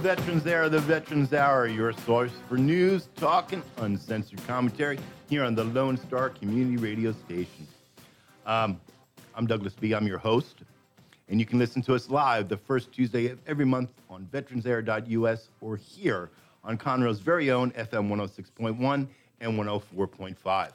Veterans Era, the Veterans Hour, your source for news, talk, and uncensored commentary here on the Lone Star Community Radio Station. Um, I'm Douglas B. I'm your host, and you can listen to us live the first Tuesday of every month on veteransera.us or here on Conroe's very own FM 106.1 and 104.5.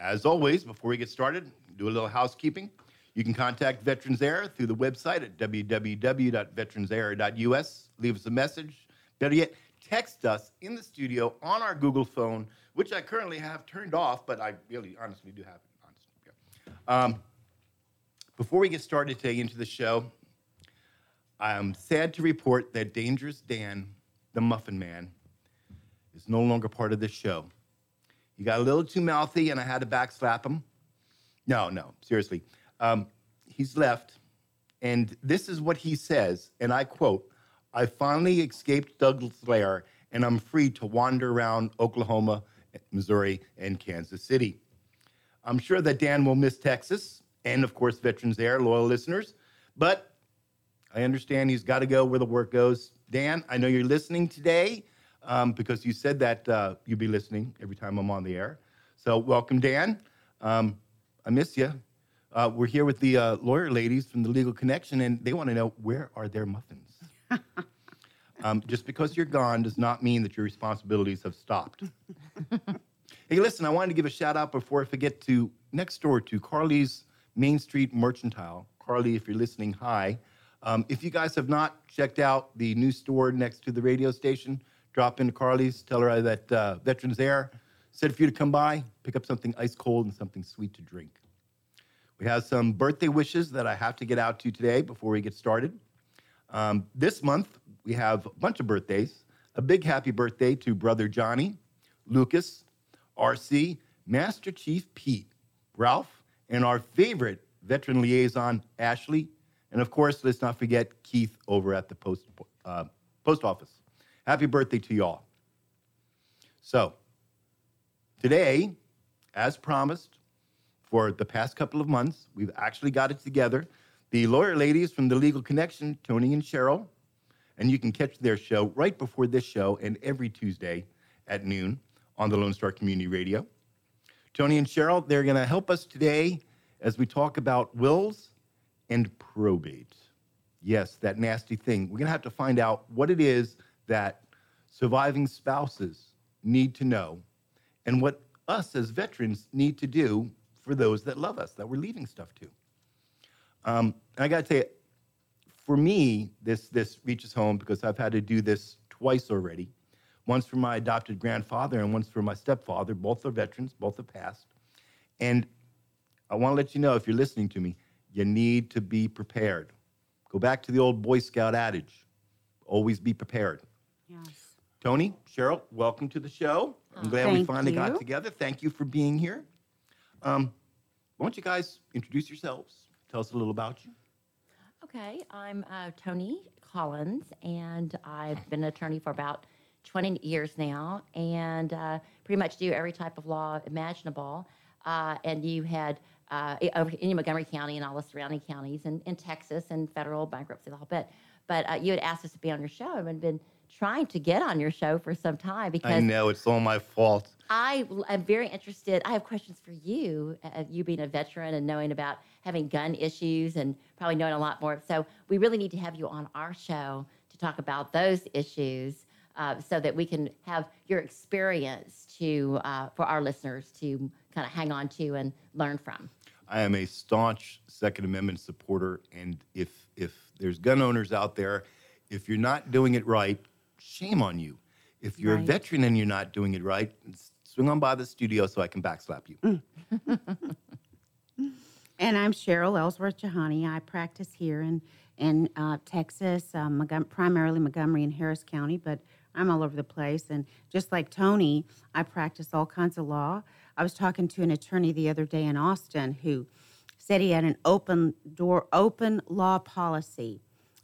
As always, before we get started, do a little housekeeping. You can contact Veterans Era through the website at www.veteransera.us. Leave us a message. Better yet, text us in the studio on our Google phone, which I currently have turned off, but I really honestly do have it. Honestly, yeah. um, before we get started today into the show, I'm sad to report that Dangerous Dan, the Muffin Man, is no longer part of this show. He got a little too mouthy, and I had to backslap him. No, no, seriously. Um, he's left, and this is what he says, and I quote I finally escaped Douglas lair, and I'm free to wander around Oklahoma, Missouri, and Kansas City. I'm sure that Dan will miss Texas, and of course, Veterans there, loyal listeners, but I understand he's got to go where the work goes. Dan, I know you're listening today um, because you said that uh, you'd be listening every time I'm on the air. So, welcome, Dan. Um, I miss you. Uh, we're here with the uh, lawyer ladies from the Legal Connection, and they want to know where are their muffins? um, just because you're gone does not mean that your responsibilities have stopped. hey, listen, I wanted to give a shout out before I forget to next door to Carly's Main Street Mercantile. Carly, if you're listening, hi. Um, if you guys have not checked out the new store next to the radio station, drop into Carly's, tell her that uh, Veterans Era said for you to come by, pick up something ice cold and something sweet to drink. We have some birthday wishes that I have to get out to today before we get started. Um, this month, we have a bunch of birthdays. A big happy birthday to Brother Johnny, Lucas, RC, Master Chief Pete, Ralph, and our favorite veteran liaison, Ashley. And of course, let's not forget Keith over at the post, uh, post office. Happy birthday to y'all. So, today, as promised, for the past couple of months. We've actually got it together. The lawyer ladies from the Legal Connection, Tony and Cheryl, and you can catch their show right before this show and every Tuesday at noon on the Lone Star Community Radio. Tony and Cheryl, they're going to help us today as we talk about wills and probate. Yes, that nasty thing. We're going to have to find out what it is that surviving spouses need to know and what us as veterans need to do for those that love us, that we're leaving stuff to. Um, and I got to tell you, for me, this this reaches home because I've had to do this twice already. Once for my adopted grandfather and once for my stepfather. Both are veterans, both have passed. And I want to let you know, if you're listening to me, you need to be prepared. Go back to the old Boy Scout adage always be prepared. Yes. Tony, Cheryl, welcome to the show. I'm glad we finally got together. Thank you for being here. Um, why don't you guys introduce yourselves? Tell us a little about you. Okay, I'm uh, Tony Collins, and I've been an attorney for about 20 years now, and uh, pretty much do every type of law imaginable. Uh, and you had uh, in Montgomery County and all the surrounding counties, and in Texas and federal bankruptcy, the whole bit. But uh, you had asked us to be on your show, and been trying to get on your show for some time because I know it's all my fault. I am very interested. I have questions for you, uh, you being a veteran and knowing about having gun issues and probably knowing a lot more. So we really need to have you on our show to talk about those issues, uh, so that we can have your experience to uh, for our listeners to kind of hang on to and learn from. I am a staunch Second Amendment supporter, and if if there's gun owners out there, if you're not doing it right, shame on you. If you're right. a veteran and you're not doing it right, swing on by the studio so I can backslap you. Mm. and I'm Cheryl Ellsworth Jahani. I practice here in in uh, Texas, um, primarily Montgomery and Harris County, but I'm all over the place. And just like Tony, I practice all kinds of law. I was talking to an attorney the other day in Austin who said he had an open door, open law policy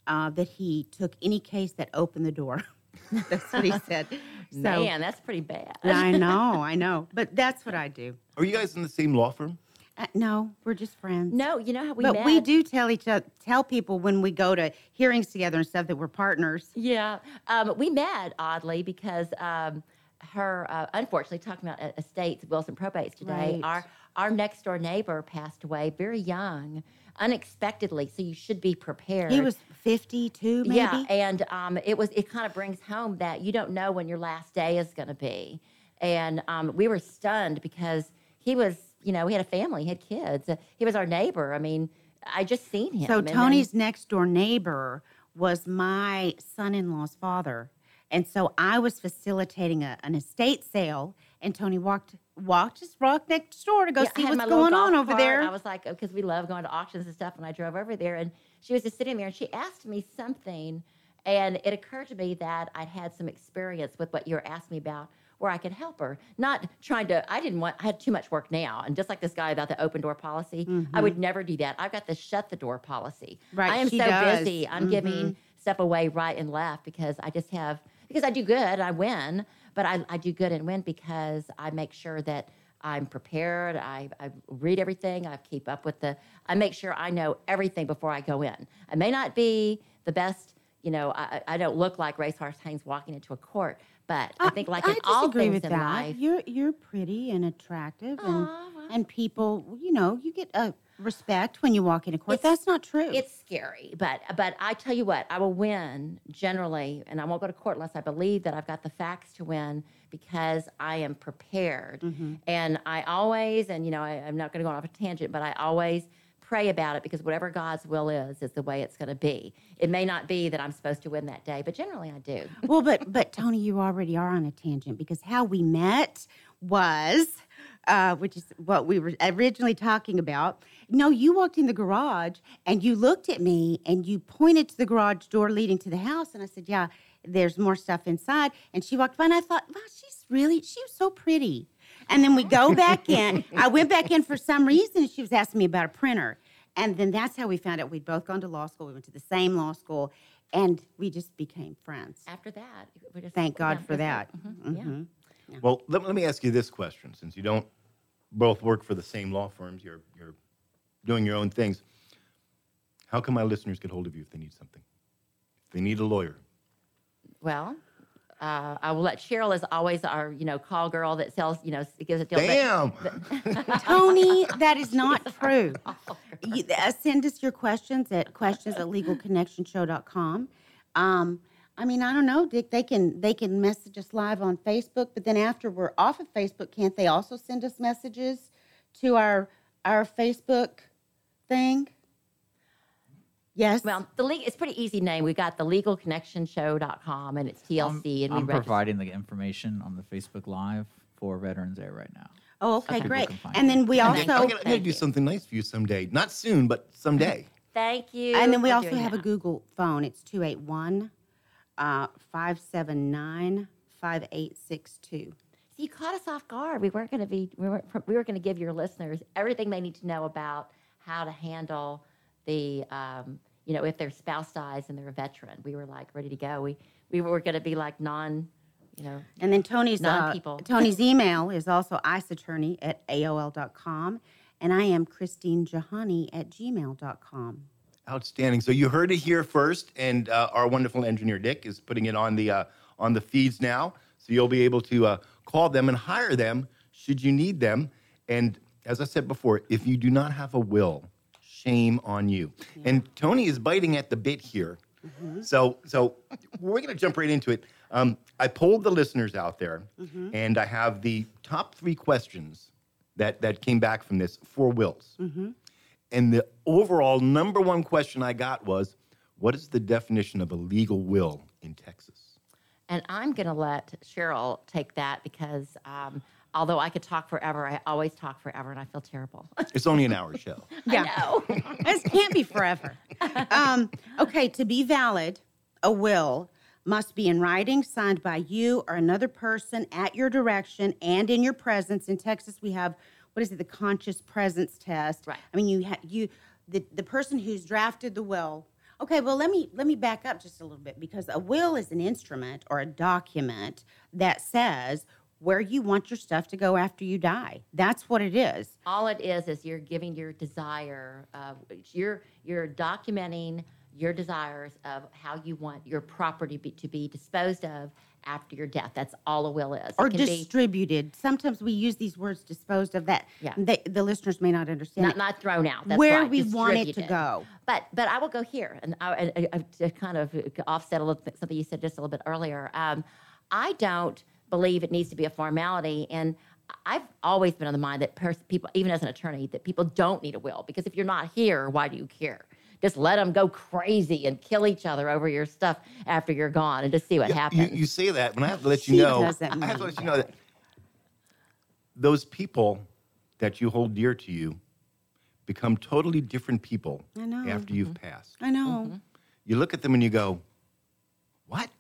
uh, that he took any case that opened the door. that's what he said. So, Man, that's pretty bad. I know, I know. But that's what I do. Are you guys in the same law firm? Uh, no, we're just friends. No, you know how we met. but met? we do tell each other, tell people when we go to hearings together and stuff that we're partners. Yeah, um, we met oddly because um, her, uh, unfortunately, talking about estates, wills and probates today. Right. Our our next door neighbor passed away very young, unexpectedly. So you should be prepared. He was 52, maybe. Yeah, and um, it was it kind of brings home that you don't know when your last day is going to be, and um, we were stunned because he was, you know, he had a family, he had kids, he was our neighbor. I mean, I just seen him. So and then- Tony's next door neighbor was my son-in-law's father, and so I was facilitating a, an estate sale, and Tony walked walked just walked next door to go Yeah, see what's going on over cart. there. I was like, because we love going to auctions and stuff, and I drove over there, and she was just sitting there, and she asked me something, and it occurred to me that I'd had some experience with what you were asking me about, where I could help her. Not trying to, I didn't want, I had too much work now, and just like this guy about the open door policy, I would never do that. I've got the shut the door policy. Mm-hmm. Right, I am so does. busy. I'm Mhm. giving stuff away right and left because I just have because I do good, I win, but I, I do good and win because I make sure that I'm prepared. I, I read everything. I keep up with the. I make sure I know everything before I go in. I may not be the best. You know, I, I don't look like Racehorse Haynes walking into a court, but I think like in all things with in that. life, You're you're pretty and attractive, and and people, you know, you get a respect when you walk into court. It's- That's not true. It's scary, but but I tell you what, I will win generally, and I won't go to court unless I believe that I've got the facts to win because I am prepared. Mm-hmm. And I always, and you know, I, I'm not going to go off a tangent, but I always pray about it because whatever God's will is, is the way it's going to be. It may not be that I'm supposed to win that day, but generally I do. well, but but Tony, you already are on a tangent because how we met was, uh, which is what we were originally talking about. No, you walked in the garage and you looked at me and you pointed to the garage door leading to the house, and I said, "Yeah, there's more stuff inside." And she walked by, and I thought, "Wow, she's really she was so pretty." And then we go back in. I went back in for some reason, she was asking me about a printer. And then that's how we found out we'd both gone to law school. We went to the same law school, and we just became friends. After that, we just Thank God for just that. like- mhm, yeah. Well, let, let me ask you this question: since you don't both work for the same law firms, you're you're doing your own things. How can my listeners get hold of you if they need something? If they need a lawyer, Well, uh, I will let Cheryl is always our, you know, call girl that sells, you know, gives a deal. but- damn. Tony, that is not true. You, uh, send us your questions at questions at legalconnectionshow.com. Um, I mean, I don't know, Dick. They can they can message us live on Facebook, but then after we're off of Facebook, can't they also send us messages to our our Facebook thing? Yes. Well, the le- it's pretty easy name. We got the legalconnectionshow.com and it's TLC I'm, and we I'm register. providing the information on the Facebook Live for Veterans Day right now. oh, okay, Okay. great. People can find And it. then we I'm also gonna, I'm gonna do something nice for you someday. Not soon, but someday. Thank you. And then we also doing have a. Google phone. It's 281 uh, 579 5862. So you caught us off guard. We weren't going to be. We were. We were going to give your listeners everything they need to know about how to handle the. Um, you know, if their spouse dies and they're a veteran, we were like ready to go. We we were going to be like non. You know, And then Tony's uh, Non-people. Tony's email is also iceattorney at AOL.com. And I am Christine Jahani at gmail.com. Outstanding. So you heard it here first, and uh, our wonderful engineer Dick is putting it on the uh, on the feeds now. So you'll be able to uh, call them and hire them should you need them. And as I said before, if you do not have a will, shame on you. And Tony is biting at the bit here. So so we're going to jump right into it. Um, I polled the listeners out there, and I have the top three questions that that came back from this for wills. And the overall number one question I got was, what is the definition of a legal will in Texas? and I'm going to let Cheryl take that because um, although I could talk forever, I always talk forever, and I feel terrible. It's only an hour show. I know. This can't be forever. um, okay, to be valid, a will must be in writing, signed by you or another person at your direction and in your presence. In Texas, we have what is it, the conscious presence test? Right. I mean, you ha- you the the person who's drafted the will. Okay, well let me let me back up just a little bit because a will is an instrument or a document that says where you want your stuff to go after you die. That's what it is. All it is is you're giving your desire. Uh, you're you're documenting your desires of how you want your property be, to be disposed of after your death. That's all a will is. Or can be distributed. Sometimes we use these words disposed of that. Yeah. They, the listeners may not understand not not thrown out. That's where right, we want it to go. But but I will go here, and I, I, I- to kind of offset a little bit something you said just a little bit earlier. Um, I don't believe it needs to be a formality, and I've always been on the mind that pers- people, even as an attorney, that people don't need a will because if you're not here, why do you care? Just let them go crazy and kill each other over your stuff after you're gone, and just see what You, happens. you say that, but I have to let you know. I have to let you know that those people that you hold dear to you become totally different people after you've passed. I know. Mm-hmm. You look at them and you go, "What?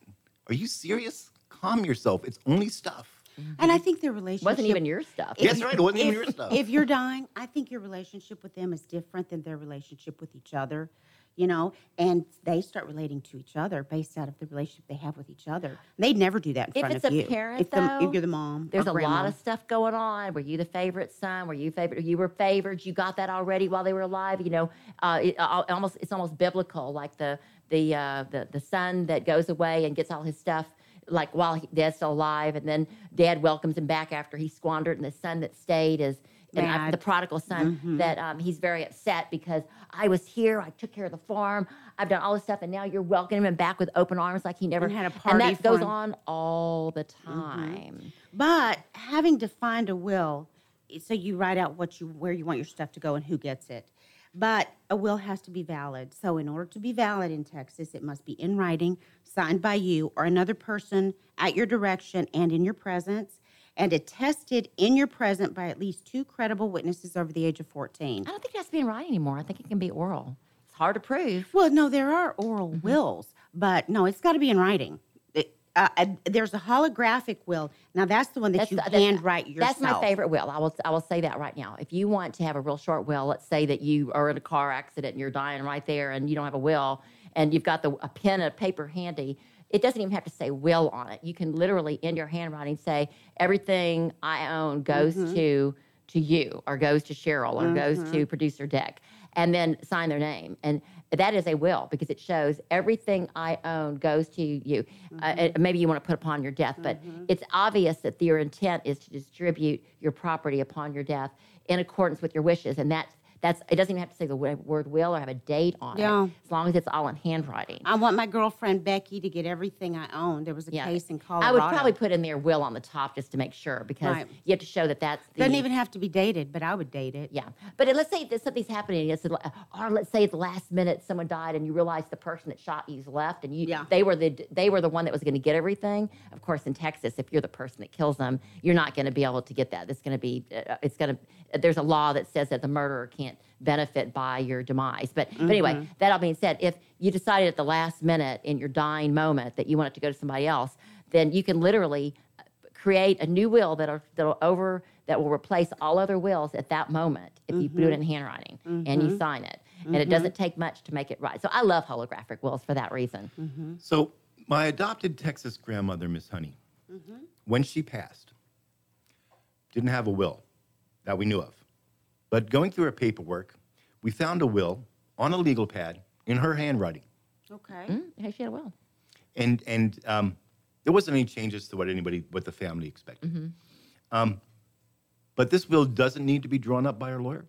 Are you serious? Calm yourself. It's only stuff." And I think their relationship wasn't even your stuff. if- That's right, it wasn't even your stuff. If you're dying, I think your relationship with them is different than their relationship with each other, you know, and they start relating to each other based out of the relationship they have with each other. They'd never do that in If front it's of a you. parent, if, the, though, if you're the mom, There's or a lot of stuff going on. Were you the favorite son? Were you favorite? You were favored. You got that already while they were alive. You know, uh, it, uh, almost it's almost biblical, like the the uh, the the son that goes away and gets all his stuff, like while he, dad's still alive, and then dad welcomes him back after he squandered, and the son that stayed is. And I- the prodigal son that um, he's very upset because I was here, I took care of the farm, I've done all this stuff, and now you're welcoming him back with open arms like he never And had a party. And that goes him. on all the time. But having to find a will, so you write out what you where you want your stuff to go and who gets it. But a will has to be valid. So in order to be valid in Texas, it must be in writing, signed by you or another person at your direction and in your presence, and attested in your presence by at least two credible witnesses over the age of 14. I don't think it has to be in writing anymore. I think it can be oral. It's hard to prove. Well, no, there are oral Mm-hmm. wills, but no, it's got to be in writing. Uh, uh, there's a holographic will. Now that's the one that you the- handwrite yourself. That's my favorite will. I will I will say that right now. If you want to have a real short will, let's say that you are in a car accident and you're dying right there and you don't have a will and you've got the a pen and a paper handy. It doesn't even have to say will on it. You can literally in your handwriting say everything I own goes to to you or goes to Cheryl or goes to producer Dick and then sign their name. And that is a will because it shows everything I own goes to you. Uh, maybe you want to put upon your death, but it's obvious that your intent is to distribute your property upon your death in accordance with your wishes. And that's that's it doesn't even have to say the word will or have a date on Yeah. it, as long as it's all in handwriting. I want my girlfriend Becky to get everything I own. There was a case in Colorado. I would probably put in their will on the top just to make sure because Right. you have to show that that's the Doesn't even have to be dated, but I would date it. Yeah, but let's say that something's happening, it's, or let's say at the last minute someone died, and you realize the person that shot you's left, and you Yeah. they were the they were the one that was going to get everything. Of course, in Texas, if you're the person that kills them, you're not going to be able to get that. It's going to be uh, it's going to there's a law that says that the murderer can't benefit by your demise. But but anyway, mm-hmm. that all being said, if you decided at the last minute in your dying moment that you want it to go to somebody else, then you can literally uh, create a new will that'll that'll over that will replace all other wills at that moment if you do it mm-hmm. in handwriting and you mm-hmm. sign it. And it doesn't take much to make it right. So I love holographic wills for that reason. So, my adopted Texas grandmother, Miss Honey, when she passed, didn't have a will that we knew of. But going through her paperwork, we found a will on a legal pad in her handwriting. Okay. Mm, yeah, she had a will. And, and um, there wasn't any changes to what anybody, what the family expected. Um, but this will doesn't need to be drawn up by her lawyer.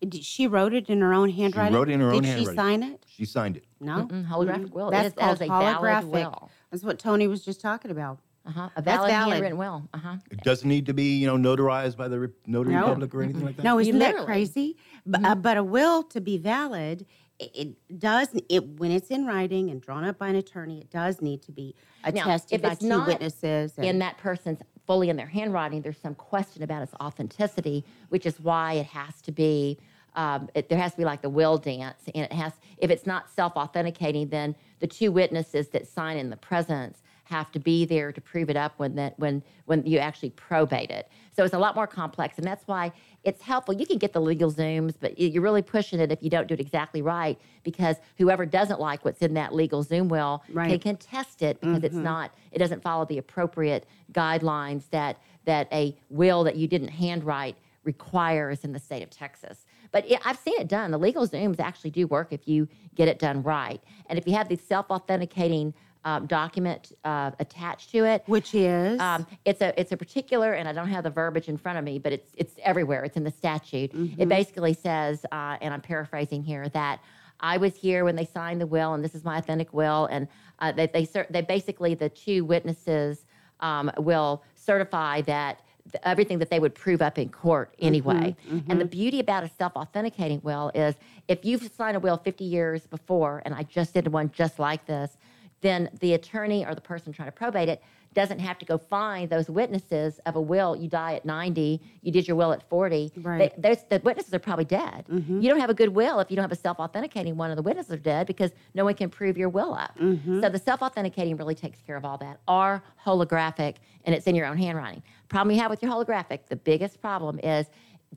Did- She wrote it in her own handwriting. wrote it in her own handwriting. Did she sign it? She signed it. No. Mm, holographic will. That's it is, that called is a valid holographic. will. That's what Tony was just talking about. Uh-huh. A That's valid, valid. handwritten will. Uh-huh. It doesn't need to be, you know, notarized by the re- notary No. public or anything like that. No, isn't that literally- crazy? But, uh, but a will to be valid, it, it does it when it's in writing and drawn up by an attorney. It does need to be Now, attested if by two not witnesses. and- in that person's fully in their handwriting, there's some question about its authenticity, which is why it has to be. Um, it, there has to be like the will dance, and it has. If it's not self-authenticating, then the two witnesses that sign in the presence have to be there to prove it up when that when when you actually probate it. So it's a lot more complex, and that's why it's helpful. You can get the LegalZooms, but you're really pushing it if you don't do it exactly right, because whoever doesn't like what's in that LegalZoom will Right. can contest it because it's mm-hmm. not it doesn't follow the appropriate guidelines that that a will that you didn't handwrite requires in the state of Texas. But it, I've seen it done. The LegalZooms actually do work if you get it done right. And if you have these self authenticating um, document uh, attached to it, Which is um, it's a it's a particular, and I don't have the verbiage in front of me, but it's it's everywhere. It's in the statute. It basically says, uh, and I'm paraphrasing here, that I was here when they signed the will, and this is my authentic will, and uh, they they cer- they basically the two witnesses um, will certify that everything that they would prove up in court anyway. And the beauty about a self authenticating will is if you've signed a will 50 years before, and I just did one just like this, then the attorney or the person trying to probate it doesn't have to go find those witnesses of a will. You die at 90, you did your will at 40. Right. They, the witnesses are probably dead. Mm-hmm. You don't have a good will if you don't have a self authenticating one of the witnesses are dead because no one can prove your will up. Mm-hmm. So the self authenticating really takes care of all that. Or holographic, and it's in your own handwriting. Problem you have with your holographic, the biggest problem is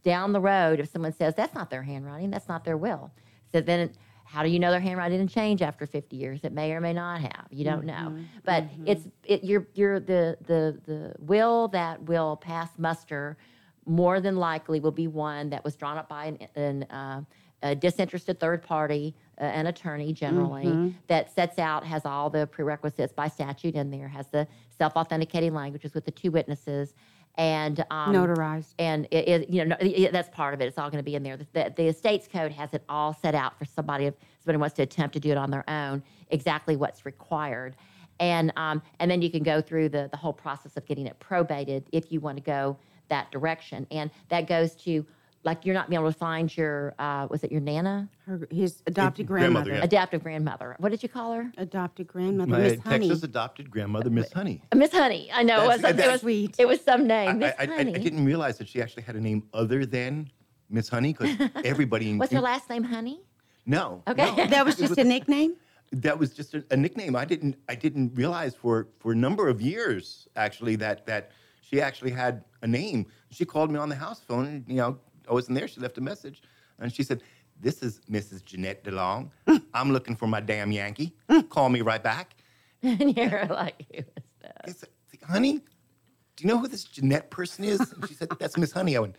down the road if someone says that's not their handwriting, that's not their will. So then how do you know their handwriting didn't change after 50 years? It may or may not have. You don't know. But it's it, you're you're the the the will that will pass muster more than likely will be one that was drawn up by an, an uh, a disinterested third party, uh, an attorney generally, that sets out, has all the prerequisites by statute in there, has the self authenticating languages with the two witnesses, and um, notarized. and it, it you know no, it- that's part of it. It's all going to be in there. The, the, the estates code has it all set out for somebody if somebody wants to attempt to do it on their own, exactly what's required, and um, and then you can go through the the whole process of getting it probated if you want to go that direction, and that goes to like you're not being able to find your uh, was it your nana Her, his adopted grandmother, grandmother. yeah. adoptive grandmother? What did you call her? Adopted grandmother, Miss Honey. Texas adopted grandmother, Miss Honey. Miss Honey. I know it That's- was it was sweet. it was some name. Miss I, I, I didn't realize that she actually had a name other than Miss Honey because everybody. in- What's her last name? Honey. No. Okay. no. that was just a nickname. that was just a, a nickname. I didn't I didn't realize for for a number of years actually that that she actually had a name. She called me on the house phone. And, you know, I wasn't there. She left a message, and she said, "This is Mrs. Jeanette DeLong. I'm looking for my damn Yankee. Call me right back." and you're like, who is that? Said, "Honey, do you know who this Jeanette person is?" And she said, "That's Miss Honey." I went,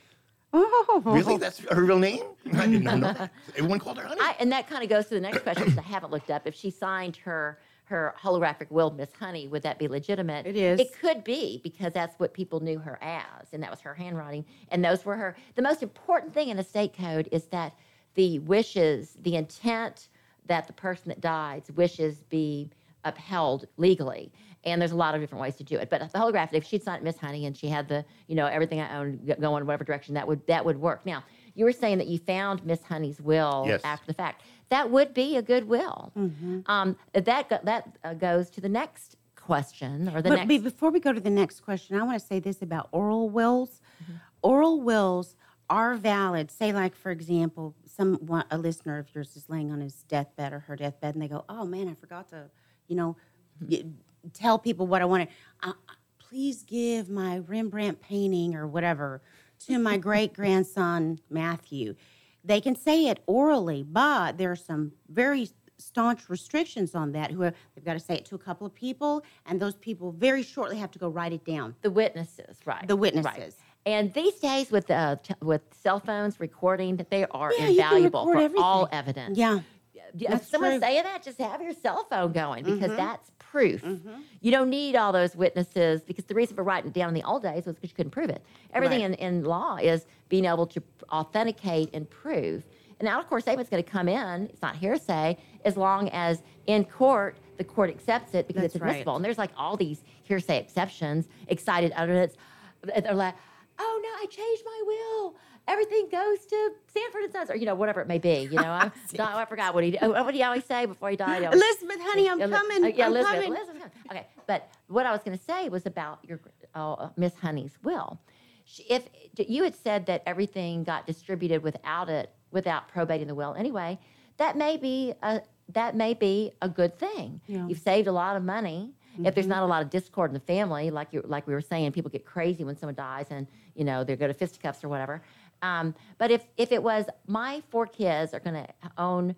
Oh, "Really? That's her real name?" I did not know that. Everyone called her Honey. I, and that kind of goes to the next question, which I haven't looked up. If she signed her her holographic will, Miss Honey, would that be legitimate? It is. It could be because that's what people knew her as, and that was her handwriting, and those were her. The most important thing in the state code is that the wishes, the intent that the person that dies wishes be upheld legally. And there's a lot of different ways to do it. But the holographic, if she'd signed Miss Honey and she had the, you know, everything I own g- going whatever direction, that would that would work. Now, you were saying that you found Miss Honey's will Yes. after the fact. That would be a good will. Um, that go- that uh, goes to the next question or the but next. be- before we go to the next question, I want to say this about oral wills. Mm-hmm. Oral wills are valid. Say, like for example, some a listener of yours is laying on his deathbed or her deathbed, and they go, "Oh man, I forgot to, you know, Mm-hmm. tell people what I wanted. Uh, please give my Rembrandt painting or whatever to my great grandson Matthew." They can say it orally, but there are some very staunch restrictions on that. Who are, they've got to say it to a couple of people, and those people very shortly have to go write it down. the witnesses, right? The right. witnesses. And these days, with uh, t- with cell phones recording, they are Yeah, invaluable for all evidence. Yeah, If That's someone's true. Mm-hmm. saying that, just have your cell phone going because that's proof. You don't need all those witnesses because the reason for writing it down in the old days was because you couldn't prove it. Everything Right. in, in law is being able to authenticate and prove. And now, of course, statement's going to come in. It's not hearsay as long as in court the court accepts it because That's it's right. admissible. And there's like all these hearsay exceptions, excited utterance. They're like, "Oh no, I changed my will." Everything goes to Sanford and Sons, or you know, whatever it may be. You know, I, no, I forgot what he. oh, What did he always say before he died? Always- Elizabeth, honey, I'm Li- coming. uh, yeah, I'm Elizabeth, coming. Elizabeth. Okay, but what I was going to say was about your uh, Miss Honey's will. She, if you had said that everything got distributed without it, without probating the will anyway, that may be a that may be a good thing. Yeah. You've saved a lot of money. If there's not a lot of discord in the family, like you like we were saying, people get crazy when someone dies, and you know they go to fisticuffs or whatever. Um, but if if it was my four kids are going to own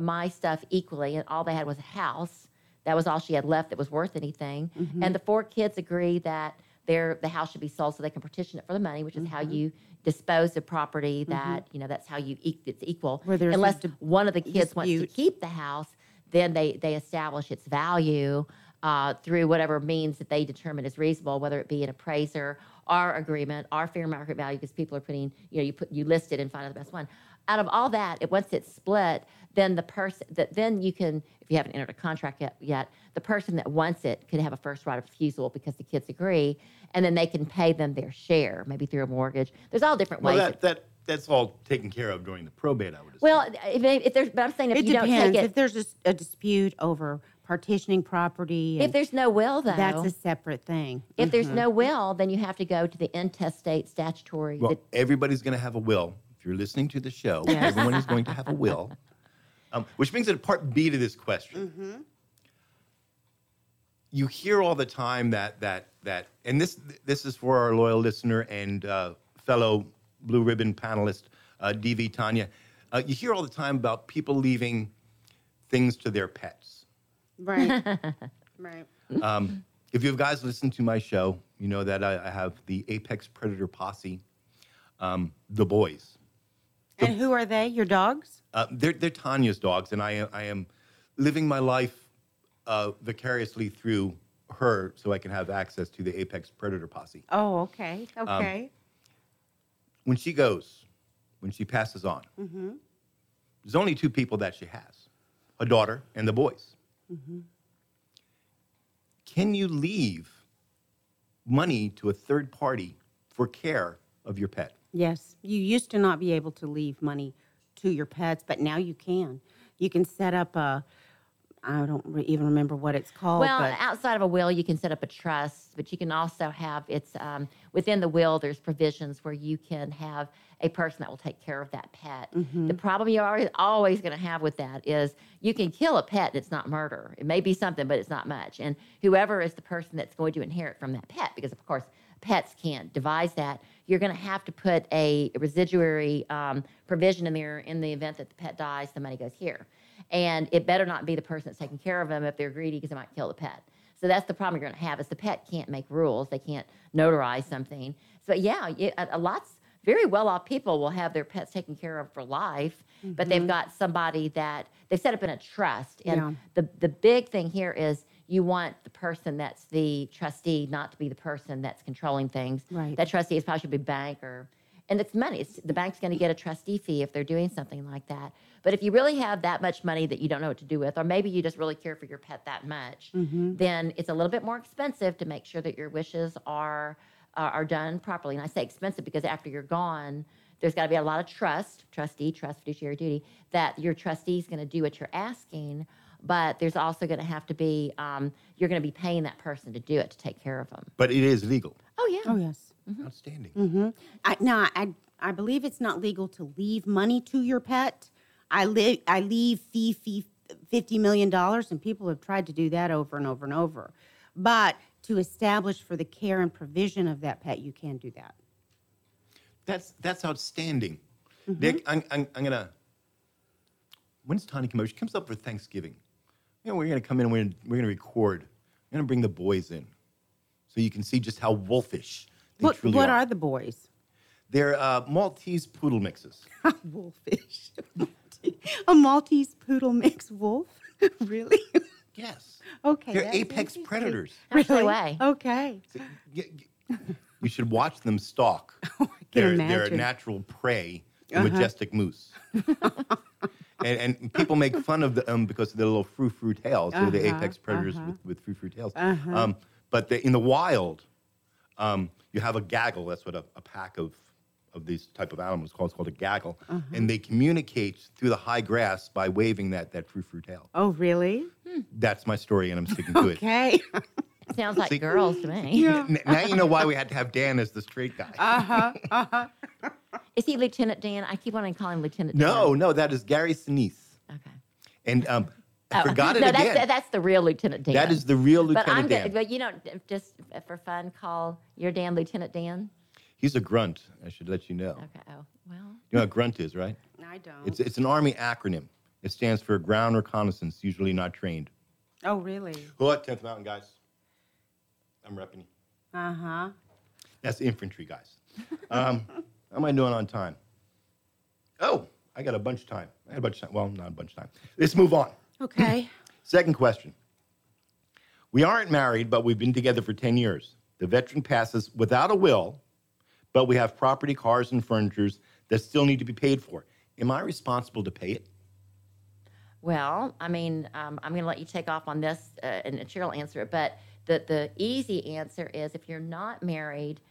my stuff equally, and all they had was a house, that was all she had left that was worth anything, and the four kids agree that their the house should be sold so they can partition it for the money, which is how you dispose of property. That you know that's how you e- it's equal. Unless di- one of the kids wants to keep the house, then they they establish its value uh, through whatever means that they determine is reasonable, whether it be an appraiser, our agreement, our fair market value, because people are putting you know you put you list it and find out the best one. Out of all that, it, once it's split, then the person that then you can, if you haven't entered a contract yet, yet, the person that wants it could have a first right of refusal because the kids agree, and then they can pay them their share, maybe through a mortgage. There's all different Well, ways. that, that that's all taken care of during the probate, I would assume. well, if, if there's, but I'm saying if It you don't depends. take If it, there's a dispute over partitioning property, if there's no will though, that's a separate thing. if there's no will, then you have to go to the intestate statutory. Well, the- everybody's going to have a will. If you're listening to the show, everyone is going to have a will. Um, which brings it to part B to this question. You hear all the time that that that, and this this is for our loyal listener and uh, fellow blue ribbon panelist uh, DV Tanya. Uh, you hear all the time about people leaving things to their pets. Right. right. Um, if you guys listen to my show, you know that I, I have the Apex Predator Posse, um, the boys. And who are they? Your dogs? Uh, they're, they're Tanya's dogs, and I, am- I am living my life uh, vicariously through her so I can have access to the Apex Predator Posse. Oh, okay. Okay. When she goes, when she passes on, there's only two people that she has a daughter and the boys. Mm-hmm. Can you leave money to a third party for care of your pet? yes. You used to not be able to leave money to your pets, but now you can. You can set up a, I don't re- even remember what it's called. Well, but outside of a will, you can set up a trust, but you can also have it's um, within the will. There's provisions where you can have a person that will take care of that pet. Mm-hmm. The problem you're always, always going to have with that is you can kill a pet. and It's not murder. It may be something, but it's not much. And whoever is the person that's going to inherit from that pet, because of course pets can't devise that. You're going to have to put a residuary um, provision in there in the event that the pet dies, the money goes here. And it better not be the person that's taking care of them if they're greedy because they might kill the pet. So that's the problem you're going to have is the pet can't make rules. They can't notarize something. So yeah, you- a, a lots very well off people will have their pets taken care of for life, but they've mm-hmm. got somebody that they've set up in a trust. And Yeah. the the big thing here is you want the person that's the trustee not to be the person that's controlling things. Right. That trustee is probably should be bank or, and it's money. It's, the bank's going to get a trustee fee if they're doing something like that. But if you really have that much money that you don't know what to do with, or maybe you just really care for your pet that much, then it's a little bit more expensive to make sure that your wishes are uh, are done properly. And I say expensive because after you're gone, there's got to be a lot of trust, trustee, trust, fiduciary duty, that your trustee is going to do what you're asking. But there's also going to have to be, um, you're going to be paying that person to do it, to take care of them. But it is legal. Oh, yeah. oh, yes. Outstanding. I, no, I, I believe it's not legal to leave money to your pet. I live, I leave fee, fee, fifty million dollars, and people have tried to do that over and over and over. But to establish for the care and provision of that pet, you can do that. That's that's outstanding. Mm-hmm. Nick, I'm, I'm, I'm gonna. When's Tanya come over? She comes up for Thanksgiving. You know, we're gonna come in. and We're gonna, we're gonna record. I'm gonna bring the boys in, so you can see just how wolfish they What, truly what are. are the boys? They're uh, Maltese poodle mixes. Wolfish. A Maltese poodle mix wolf? really? Yes, okay. they're that's apex interesting. predators. Actually, way. Okay. So, y- y- you should watch them stalk. can they're, they're a natural prey, Uh-huh. majestic moose. and, and people make fun of them because of their little frou frou tails. They're the Uh-huh, apex predators uh-huh. with, with frou frou tails. Uh-huh. Um, but they, in the wild, um, you have a gaggle. That's what a, a pack of, of these type of animals called. It's called a gaggle. Uh-huh. And they communicate through the high grass by waving that, that frou frou tail. Oh, really? That's my story, and I'm sticking to it. Okay. Sounds like See- girls to me. N- now you know why we had to have Dan as the straight guy. Uh huh. Uh huh. Is he Lieutenant Dan? I keep wanting to call him Lieutenant no, Dan. no, that is Gary Sinise. Okay. And um, I Oh, forgot it no, again. That's, that's the real Lieutenant Dan. that is the real Lieutenant But Lieutenant I'm Dan. good. But you don't just for fun call your Dan Lieutenant Dan. He's a grunt. I should let you know. Okay. Oh well. You know what grunt is, right? I don't. It's it's an army acronym. It stands for ground reconnaissance, usually not trained. oh, really? What? 10th Mountain guys. I'm repping you. Uh huh. That's infantry guys. Um, how am I doing on time? Oh, I got a bunch of time. I had a bunch of time. Well, not a bunch of time. Let's move on. Okay. Second question. We aren't married, but we've been together for 10 years. The veteran passes without a will, but we have property, cars, and furnitures that still need to be paid for. Am I responsible to pay it? Well, I mean, um, I'm going to let you take off on this, uh, and Cheryl answer it. But the the easy answer is if you're not married,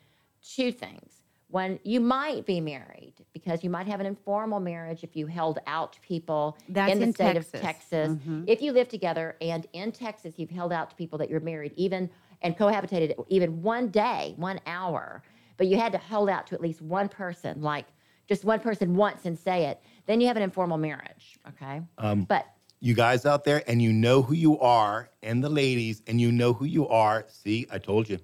two things. One, you might be married because you might have an informal marriage if you held out to people That's in the in state Texas. of Texas. If you live together and in Texas you've held out to people that you're married, even and cohabitated even one day, one hour, but you had to hold out to at least one person, like just one person once and say it, then you have an informal marriage. Okay. but You guys out there, and you know who you are, and the ladies, and you know who you are. See, I told you.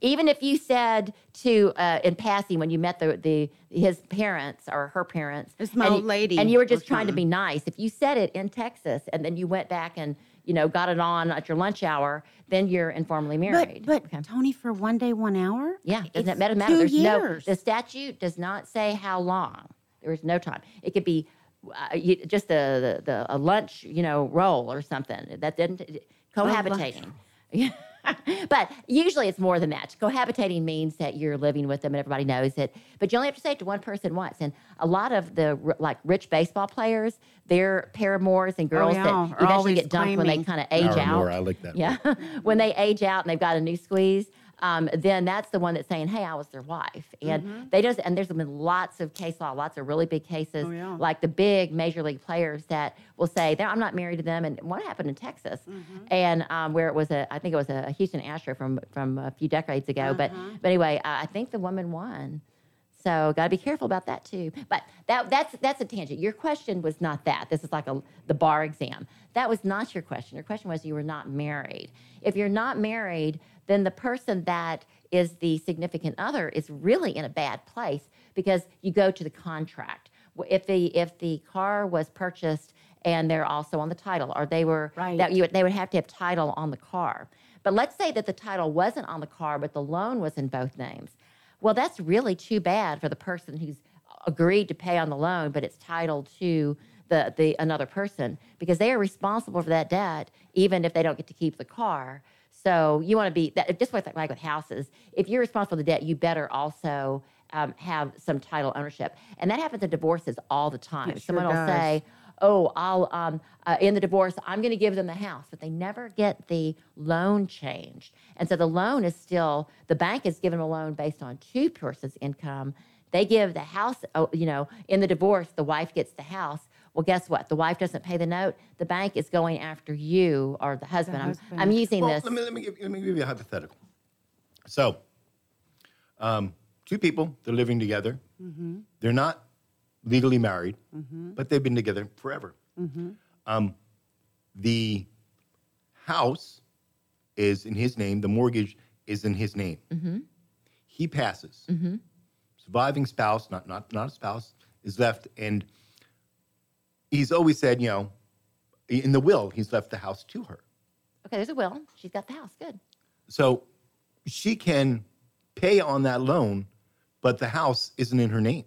even if you said to uh, in passing when you met the, the his parents or her parents It's my and old you- lady and you were just trying to be nice if you said it in texas and then you went back and you know got it on at your lunch hour then you're informally married But, but Okay. Tony, for one day, one hour? yeah doesn't it matter matter two there's years. no the statute does not say how long there is no time it could be uh, you, just a, the, the a lunch you know roll or something that didn't cohabitating but usually it's more than that. Cohabitating means that you're living with them and everybody knows it. But you only have to say it to one person once. And a lot of the like rich baseball players, their paramours and oh, girls Oh, yeah, that are eventually get dumped when they kind of age Paramour, out. I like that Yeah, when they age out and they've got a new squeeze. Um, then that's the one that's saying, "Hey, I was their wife," and they just and there's been lots of case law, lots of really big cases, Mm-hmm. Oh, yeah. like the big major league players that will say, I'm not married to them." And one happened in Texas, Mm-hmm. and um, where it was a, I think it was a Houston Astro from from a few decades ago. But Uh-huh. but anyway, I I think the woman won. So got to be careful about that too. But that that's that's a tangent. Your question was not that. This is like a the bar exam. That was not your question. Your question was you were not married. If you're not married, then the person that is the significant other is really in a bad place because you go to the contract. If the if the car was purchased and they're also on the title, or they were Right. that you they would have to have title on the car. But let's say that the title wasn't on the car, but the loan was in both names. Well, that's really too bad for the person who's agreed to pay on the loan, but it's titled to the, the another person because they are responsible for that debt, even if they don't get to keep the car. So you want to be that just like like with houses. If you're responsible for the debt, you better also um, have some title ownership, and that happens in divorces all the time. It sure Someone will say, oh, I'll um, uh, in the divorce, I'm going to give them the house, but they never get the loan changed, and so the loan is still the bank is giving them a loan based on two persons' income. They give the house, oh, you know, in the divorce, the wife gets the house. Well, guess what? The wife doesn't pay the note. The bank is going after you or the husband. I'm. I'm using Well, this. let me, let, me give, let me give you a hypothetical. So, um, two people, they're living together. Mm-hmm. They're not legally married, mm-hmm. but they've been together forever. Mm-hmm. Um, the house is in his name, the mortgage is in his name. He passes. Surviving spouse, not, not, not a spouse, is left, and he's always said, you know, in the will, he's left the house to her. okay, there's a will. She's got the house. Good. So she can pay on that loan, but the house isn't in her name.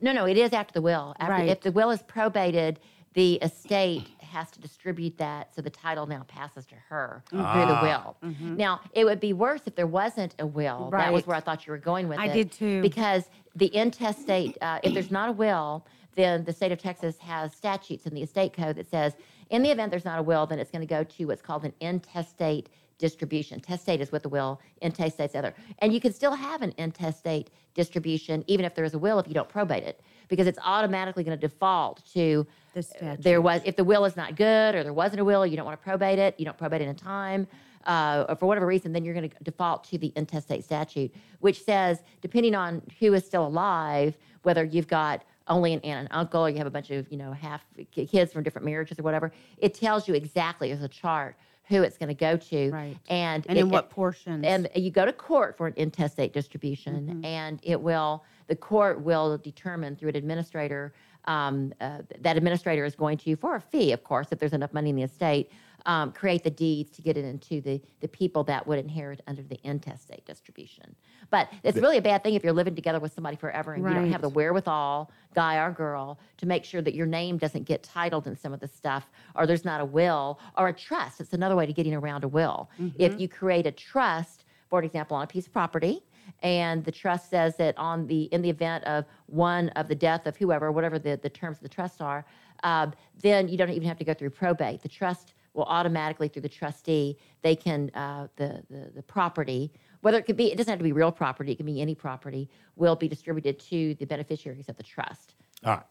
No, no, it is after the will. After, Right. If the will is probated, the estate has to distribute that, so the title now passes to her through the Ah. will. Now, it would be worse if there wasn't a will. Right. That was where I thought you were going with I it. I did too. Because the intestate, uh, if there's not a will, then the state of Texas has statutes in the estate code that says, in the event there's not a will, then it's going to go to what's called an intestate distribution. Testate is with the will, intestate's the other. And you can still have an intestate distribution even if there is a will if you don't probate it because it's automatically going to default to The uh, statute. there was if the will is not good or there wasn't a will you don't want to probate it you don't probate it in time uh, or for whatever reason then you're going to default to the intestate statute which says depending on who is still alive whether you've got only an aunt and uncle or you have a bunch of you know half kids from different marriages or whatever it tells you exactly as a chart who it's going to go to Right. and And it- in what portions? and you go to court for an intestate distribution, Mm-hmm. and it will the court will determine through an administrator um, uh, that administrator is going to you for a fee, of course, if there's enough money in the estate, um, create the deeds to get it into the, the people that would inherit under the intestate distribution. But it's really a bad thing if you're living together with somebody forever and you don't have the wherewithal, guy or girl, to make sure that your name doesn't get titled in some of the stuff, or there's not a will or a trust. It's another way to getting around a will. If you create a trust, for example, on a piece of property, and the trust says that on the in the event of one of the death of whoever, whatever the, the terms of the trust are, um, then you don't even have to go through probate. The trust will automatically through the trustee they can uh, the, the the property whether it could be it doesn't have to be real property it can be any property will be distributed to the beneficiaries of the trust All right.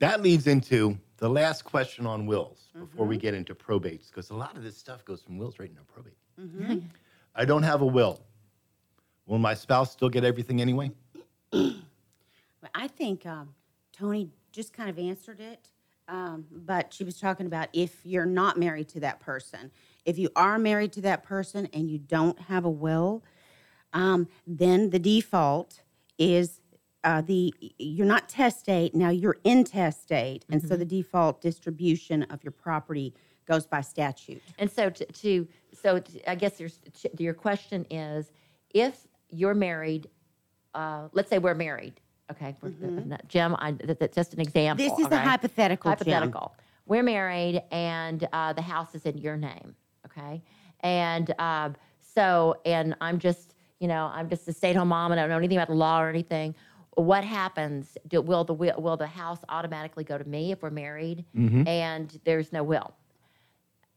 That leads into the last question on wills before we get into probates, because a lot of this stuff goes from wills right into probate. I don't have a will. Will my spouse still get everything anyway? I think um, Tony just kind of answered it, um, but she was talking about if you're not married to that person. If you are married to that person and you don't have a will, um, then the default is uh, the you're not testate now you're intestate, and so the default distribution of your property goes by statute. and so to, to so to, i guess your your question is if you're married uh, let's say we're married okay we're, not- jim I, that, that's just an example Mm-hmm. This is a okay? hypothetical. Jim. hypothetical. We're married, and uh, the house is in your name. Okay, and um, so, and I'm just, you know, I'm just a stay-at-home mom, and I don't know anything about the law or anything. What happens? Do, will the will, will the house automatically go to me if we're married, and there's no will?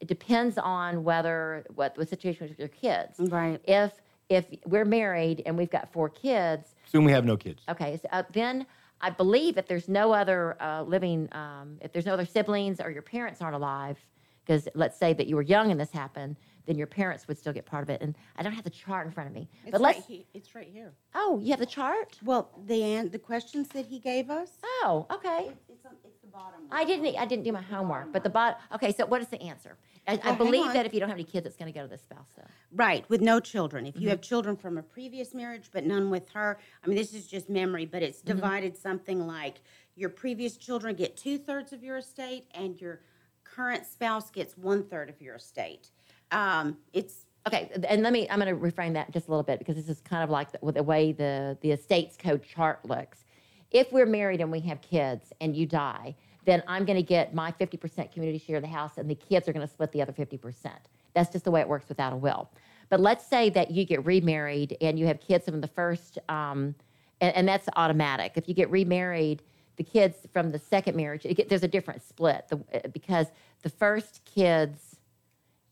It depends on whether what the situation with your kids. Right. If if we're married and we've got four kids, Soon we have no kids. Okay, so uh, then I believe if there's no other uh, living, um, if there's no other siblings or your parents aren't alive, because let's say that you were young and this happened, then your parents would still get part of it. And I don't have the chart in front of me, It's but let's. right, he, it's right here. Oh, you have the chart? Well, the an- the questions that he gave us. Oh, okay. It's, on, it's the bottom. I didn't. I didn't do my homework, but the bottom. Okay, so what is the answer? I, I Well, hang believe that if you don't have any kids, it's going to go to the spouse, though. Right, with no children. If you Mm-hmm. have children from a previous marriage but none with her, I mean, this is just memory, but it's Mm-hmm. divided something like your previous children get two thirds of your estate and your current spouse gets one third of your estate. Um, it's Okay, and let me, I'm going to reframe that just a little bit because this is kind of like the, the way the, the estates code chart looks. If we're married and we have kids and you die, then I'm going to get my 50% community share of the house and the kids are going to split the other 50%. That's just the way it works without a will. But let's say that you get remarried and you have kids from the first, um, and, and that's automatic. If you get remarried, the kids from the second marriage, get, there's a different split the, uh, because the first kids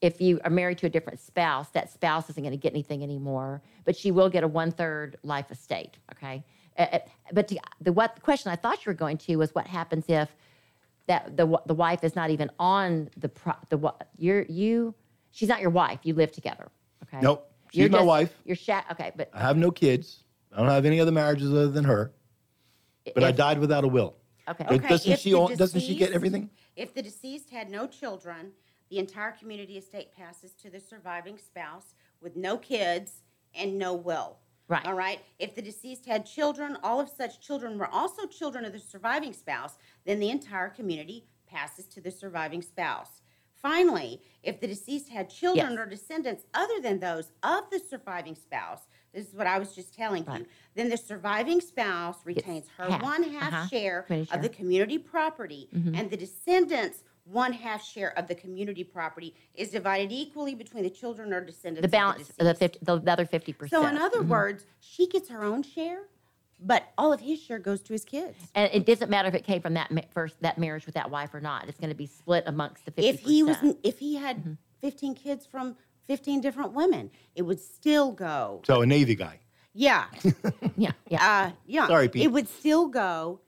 if you are married to a different spouse, that spouse isn't going to get anything anymore, but she will get a one third life estate. Okay, Uh, but to, the what the question I thought you were going to was what happens if that the the wife is not even on the pro, the wa- you're you she's not your wife. You live together. Okay. Nope. She's You're my just- wife. You're sha- okay, but I have no kids. I don't have any other marriages other than her. But I died without a will. Okay. Okay, doesn't if she the own, doesn't she get everything? if the deceased had no children, the entire community estate passes to the surviving spouse with no kids and no will. Right. All right. If the deceased had children, all of such children were also children of the surviving spouse, then the entire community passes to the surviving spouse. Finally, if the deceased had children Yes. or descendants other than those of the surviving spouse, this is what I was just telling Right. you, then the surviving spouse retains her half. one half Uh-huh. share of the community property, Mm-hmm. and the descendants' one half share of the community property is divided equally between the children or descendants. the balance of the deceased. 50 the other 50 percent. So, in other words, she gets her own share, but all of his share goes to his kids. and it doesn't matter if it came from that ma- first that marriage with that wife or not. It's going to be split amongst the 50 If he was, if he Mm-hmm. had 15 kids from 15 different women, it would still go. So a Navy guy. Yeah, yeah, yeah. uh, yeah. Sorry, Pete. It would still go.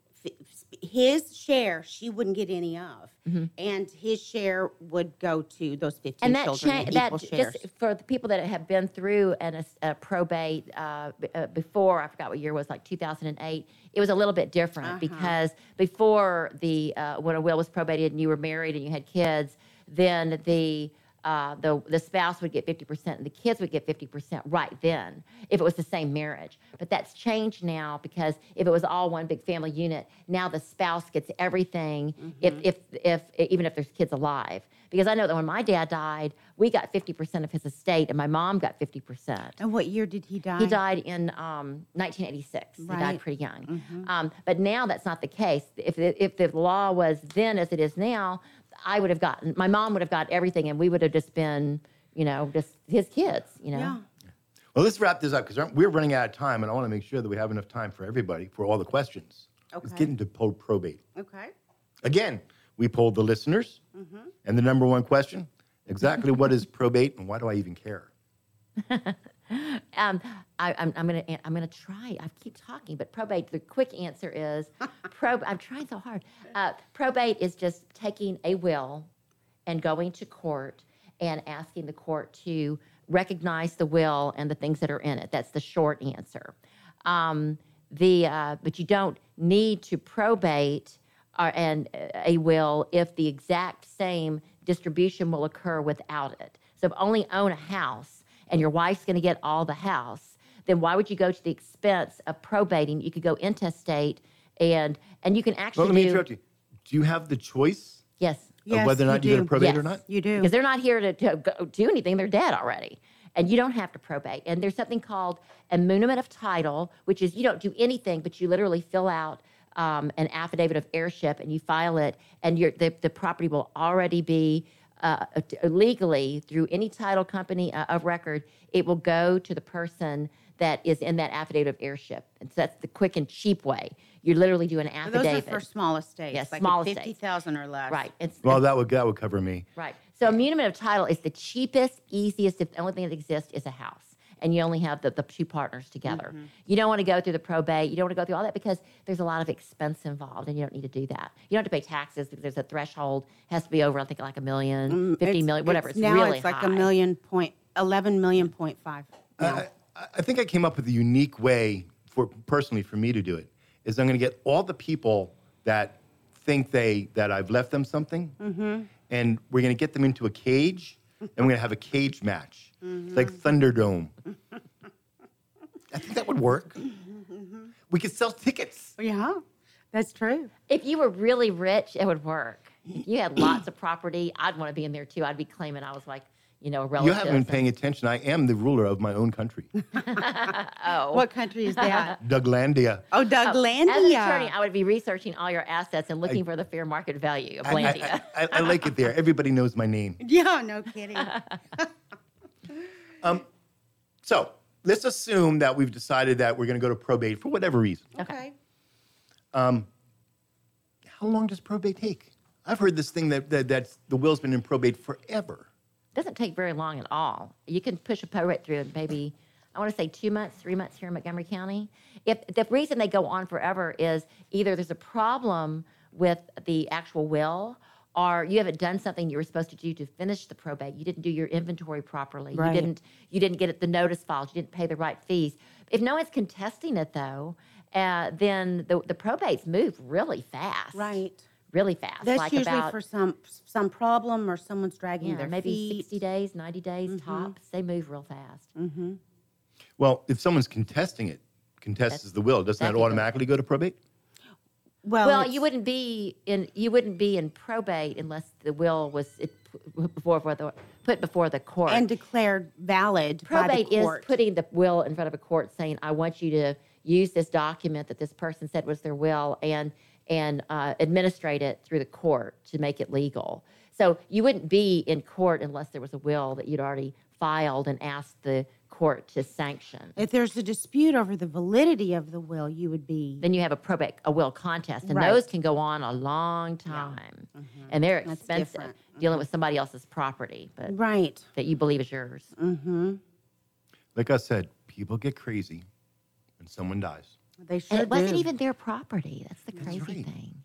His share, she wouldn't get any of, and his share would go to those 15 Mm-hmm. and that children in that shares. just for the people that have been through an, a, a probate uh, b- uh, before i forgot what year it was like 2008 it was a little bit different Uh-huh. because before the uh, when a will was probated and you were married and you had kids then the uh, the the spouse would get 50% and the kids would get 50% right then if it was the same marriage. But that's changed now because if it was all one big family unit, now the spouse gets everything if, if if even if there's kids alive. Because I know that when my dad died, we got 50% of his estate and my mom got 50%. And what year did he die? He died in um, 1986. He died pretty young. Um, but now that's not the case. If if the law was then as it is now, I would have gotten, my mom would have got everything and we would have just been, you know, just his kids, you know? Yeah. Well, let's wrap this up because we're running out of time, and I want to make sure that we have enough time for everybody for all the questions. Okay. Let's Okay. get into po- probate. Okay. Again, we polled the listeners, mm-hmm. and the number one question: exactly what is probate, and why do I even care? Um, I, I'm, I'm gonna I'm gonna try. I keep talking, but probate. The quick answer is prob. I'm trying so hard. Uh, probate is just taking a will and going to court and asking the court to recognize the will and the things that are in it. That's the short answer. Um, the uh, but you don't need to probate uh, and uh, a will if the exact same distribution will occur without it. So if only own a house and your wife's going to get all the house, then why would you go to the expense of probating? You could go intestate and and you can actually Well, let me do interrupt you. Do you have the choice yes of Yes, whether or not you get a do. probate or Yes. not? You do. because they're not here to, to go do anything. They're dead already. And you don't have to probate. And there's something called a muniment of title, which is you don't do anything, but you literally fill out um, an affidavit of heirship and you file it, and your the, the property will already be uh, legally through any title company uh, of record. It will go to the person that is in that affidavit of heirship. And so that's the quick and cheap way. You literally do an Those affidavit. are for small estates. Yes, like small fifty estates. thousand or less. right. It's, Well, that would that would cover me. Right. So muniment of title is the cheapest, easiest. If the only thing that exists is a house, and you only have the, the two partners together. Mm-hmm. You don't want to go through the probate. You don't want to go through all that because there's a lot of expense involved, and you don't need to do that. You don't have to pay taxes because there's a threshold. Has to be over, I think, like a million, mm, fifty It's- million, whatever. It's, now really it's like high. a million point, eleven million point five. now. I, I- I think I came up with a unique way for personally for me to do it. Is I'm going to get all the people that think they that I've left them something, mm-hmm. and we're going to get them into a cage, and we're going to have a cage match. It's like Thunderdome. I think that would work. We could sell tickets. yeah, that's true. If you were really rich, it would work. If you had lots of property, I'd want to be in there too. I'd be claiming I was like, you know, a You haven't been paying attention. I am the ruler of my own country, Oh. What country is that? Douglandia. oh, As an Douglandia. attorney, I would be researching all your assets and looking for the fair market value of I, I, Landia. I, I like it there. Everybody knows my name. yeah, no kidding. Um, so let's assume that we've decided that we're going to go to probate for whatever reason. okay. Um, how long does probate take? I've heard this thing that, that that's, the will's been in probate forever. Doesn't take very long at all. You can push a probate through in maybe, I want to say two months, three months here in Montgomery County. If the reason they go on forever is either there's a problem with the actual will, or you haven't done something you were supposed to do to finish the probate. You didn't do your inventory properly. Right. You didn't. You didn't get it, the notice filed. You didn't pay the right fees. If no one's contesting it though, uh, then the the probates move really fast. Right. Really fast. That's like usually about for some some problem or someone's dragging yeah, their maybe feet. 60 days, 90 days mm-hmm. tops. They move real fast. Mm-hmm. Well, if someone's contesting it, contests the will, doesn't that that could go- automatically go to probate? Well, Well, you wouldn't be in you wouldn't be in probate unless the will was it, p- before the put before the court. and declared valid probate by the is putting the will in front of a court saying, "I want you to use this document that this person said was their will and and uh, administrate it through the court to make it legal." So you wouldn't be in court unless there was a will that you'd already filed and asked the court to sanction. if there's a dispute over the validity of the will, you would be then you have a probate a will contest and Right. those can go on a long time and they're That's expensive different. dealing with somebody else's property but right. that you believe is yours Mm-hmm. Like I said, people get crazy when someone dies. They and sure it wasn't do. even their property that's the That's crazy right. thing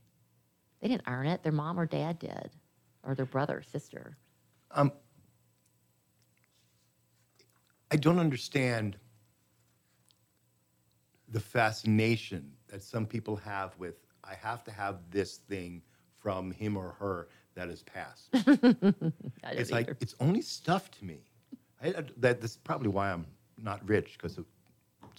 they didn't earn it their mom or dad did or their brother or sister Um, I don't understand the fascination that some people have with I have to have this thing from him or her that has passed. It's like it's only stuff to me. I, that that's probably why I'm not rich because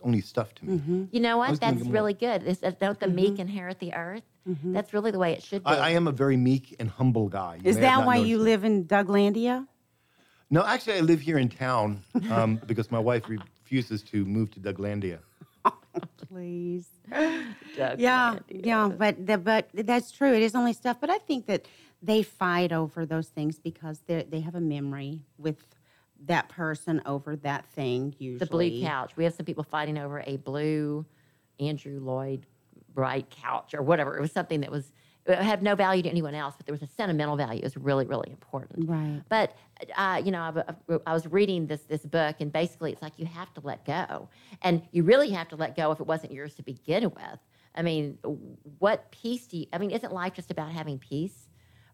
only stuff to me. Mm-hmm. you know what? That's get more. really good. This, uh, don't the meek inherit the earth? That's really the way it should be. I, I am a very meek and humble guy. You Is that why you it. live in Douglandia? No, actually, I live here in town um, because my wife refuses to move to Douglandia. Please. Doug Yeah, Landy. yeah, but the, but that's true. It is only stuff, but I think that they fight over those things because they they have a memory with that person over that thing. Usually, the blue couch. We have some people fighting over a blue Andrew Lloyd Wright couch or whatever. It was something that was it had no value to anyone else, but there was a sentimental value. It was really, really important. Right. But uh, you know, I, I was reading this this book, and basically, it's like you have to let go, and you really have to let go if it wasn't yours to begin with. I mean, what peace do you? I mean, isn't life just about having peace?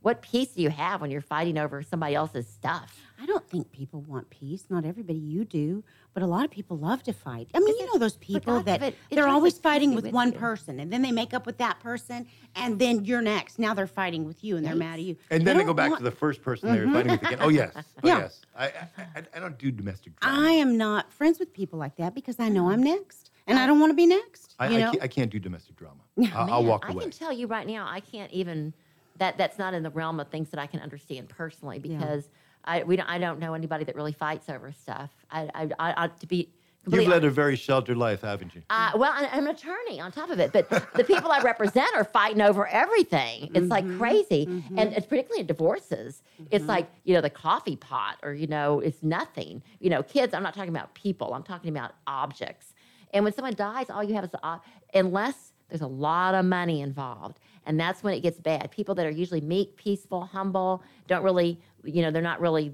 What peace do you have when you're fighting over somebody else's stuff? I don't think people want peace. Not everybody. You do, but a lot of people love to fight. I mean, you know those people that but it they're always fighting with with one you. person, and then they make up with that person, and then you're next. Now they're fighting with you, and they're mad at you. And then they go back want- to the first person they're mm-hmm. fighting with again. Oh yes, oh, Yeah. yes. I, I, I, I don't do domestic drama. I am not friends with people like that because I know mm-hmm. I'm next, and I don't want to be next. I, you I, know, can't, I can't do domestic drama. I'll, I'll Man, walk I can tell you right now, I can't even. That that's not in the realm of things that I can understand personally because I we don't, I don't know anybody that really fights over stuff. I I, I, I to be. You've led a very sheltered life, haven't you? Uh, well, I- I'm an attorney on top of it, but the people I represent are fighting over everything. It's like mm-hmm. crazy, mm-hmm. and it's particularly in divorces. It's mm-hmm. like you know the coffee pot, or you know it's nothing. You know, kids. I'm not talking about people. I'm talking about objects. And when someone dies, all you have is the ob- unless there's a lot of money involved, and that's when it gets bad. People that are usually meek, peaceful, humble, don't really, you know, they're not really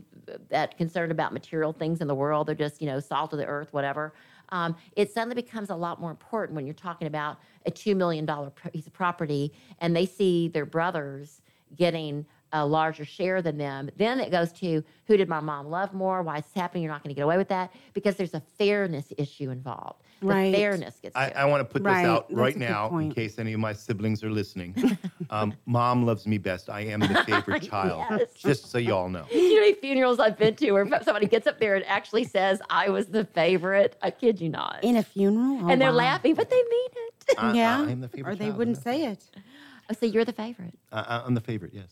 that concerned about material things in the world. They're just, you know, salt of the earth, whatever. Um, it suddenly becomes a lot more important when you're talking about a two million dollar piece of property, and they see their brothers getting a larger share than them. Then it goes to who did my mom love more? Why is this happening? You're not going to get away with that because there's a fairness issue involved. The Right. fairness gets. I, I want to put Right, this out right a good now in case any of my siblings are listening. um, Mom loves me best. I am the favorite child. Yes. Just so y'all know. you know, how many funerals I've been to where somebody gets up there and actually says, "I was the favorite." I kid you not. in a funeral, Oh, and they're wow. laughing, but they mean it. I, yeah, I am the favorite or they child, wouldn't say it. Oh, so you're the favorite. I, I- I'm the favorite, yes.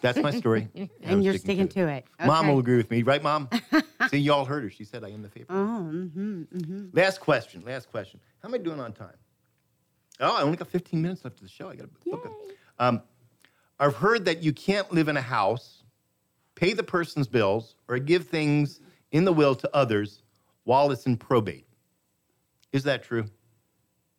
That's my story. And you're sticking to it. Mom Okay. will agree with me, right, Mom? See, y'all heard her. She said I am the favorite. Oh, mm-hmm, mm-hmm. Last question. Last question. How am I doing on time? Oh, I only got 15 minutes left of the show. I got to book it. Um, I've heard that you can't live in a house, pay the person's bills, or give things in the will to others while it's in probate. Is that true?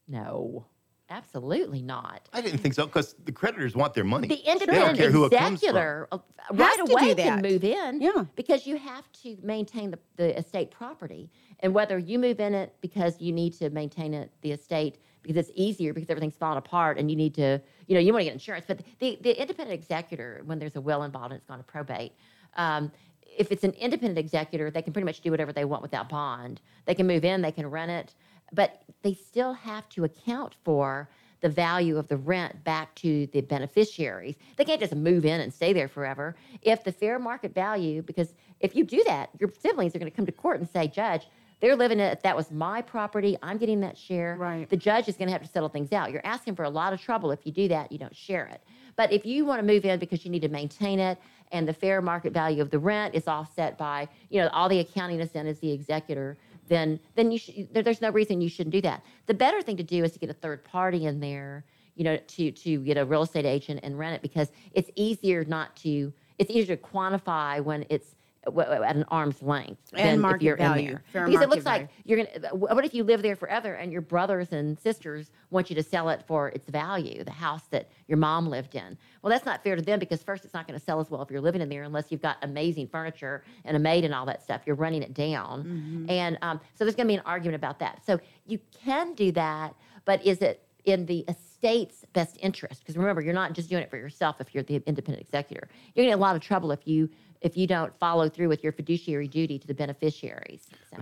No, absolutely not. I didn't think so because the creditors want their money. The They don't independent care who it executor right to do away can move in Yeah. because you have to maintain the, the estate property. And whether you move in it because you need to maintain it, the estate, because it's easier because everything's falling apart and you need to, you know, you want to get insurance. But the, the independent executor, when there's a will involved and it's gone to probate, um, if it's an independent executor, they can pretty much do whatever they want without bond. They can move in, they can rent it, but they still have to account for the value of the rent back to the beneficiaries. They can't just move in and stay there forever. If the fair market value, because if you do that, your siblings are going to come to court and say, Judge, they're living it. That was my property. I'm getting that share. Right. The judge is going to have to settle things out. You're asking for a lot of trouble if you do that. You don't share it. But if you want to move in because you need to maintain it, and the fair market value of the rent is offset by, you know, all the accounting is done as the executor, then then you should, there, there's no reason you shouldn't do that. The better thing to do is to get a third party in there, you know, to to get a real estate agent and rent it because it's easier not to it's easier to quantify when it's at an arm's length And than market if you're value, in there. because it looks like you're gonna. What if you live there forever and your brothers and sisters want you to sell it for its value, the house that your mom lived in? Well, that's not fair to them because first, it's not going to sell as well if you're living in there unless you've got amazing furniture and a maid and all that stuff. You're running it down, Mm-hmm. and um, so there's going to be an argument about that. So you can do that, but is it in the estate's best interest? Because remember, you're not just doing it for yourself if you're the independent executor. You're going to get a lot of trouble if you if you don't follow through with your fiduciary duty to the beneficiaries. So